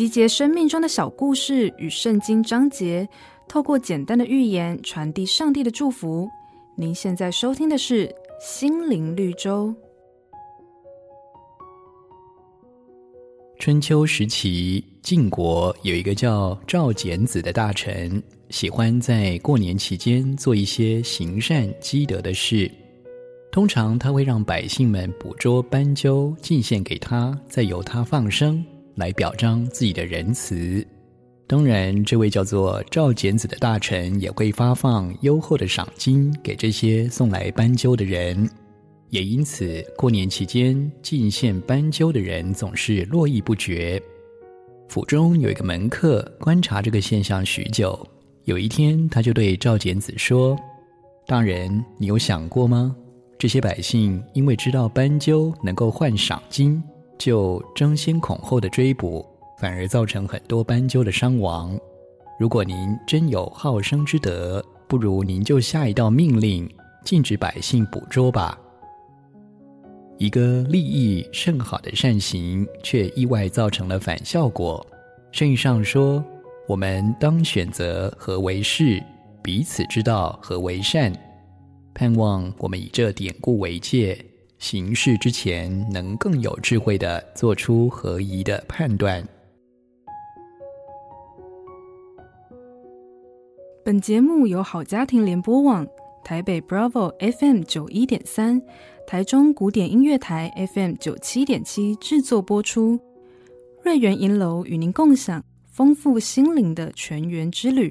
集结生命中的小故事与圣经章节，透过简单的寓言传递上帝的祝福。您现在收听的是《心灵绿洲》。春秋时期，晋国有一个叫赵简子的大臣，喜欢在过年期间做一些行善积德的事。通常他会让百姓们捕捉斑鸠，进献给他，再由他放生，来表彰自己的仁慈。当然，这位叫做赵简子的大臣也会发放优厚的赏金给这些送来斑鸠的人。也因此，过年期间进献斑鸠的人总是络绎不绝。府中有一个门客观察这个现象许久，有一天他就对赵简子说：“大人，你有想过吗？”这些百姓因为知道斑鸠能够换赏金，就争先恐后的追捕，反而造成很多斑鸠的伤亡。如果您真有好生之德，不如您就下一道命令，禁止百姓捕捉吧。一个利益甚好的善行，却意外造成了反效果。圣经上说，我们当选择何为是，彼此知道何为善。盼望我们以这典故为戒，行事之前能更有智慧地做出合宜的判断。本节目由好家庭联播网、台北 Bravo FM 九一点三、台中古典音乐台 FM 九七点七制作播出。瑞源银楼与您共享丰富心灵的全员之旅。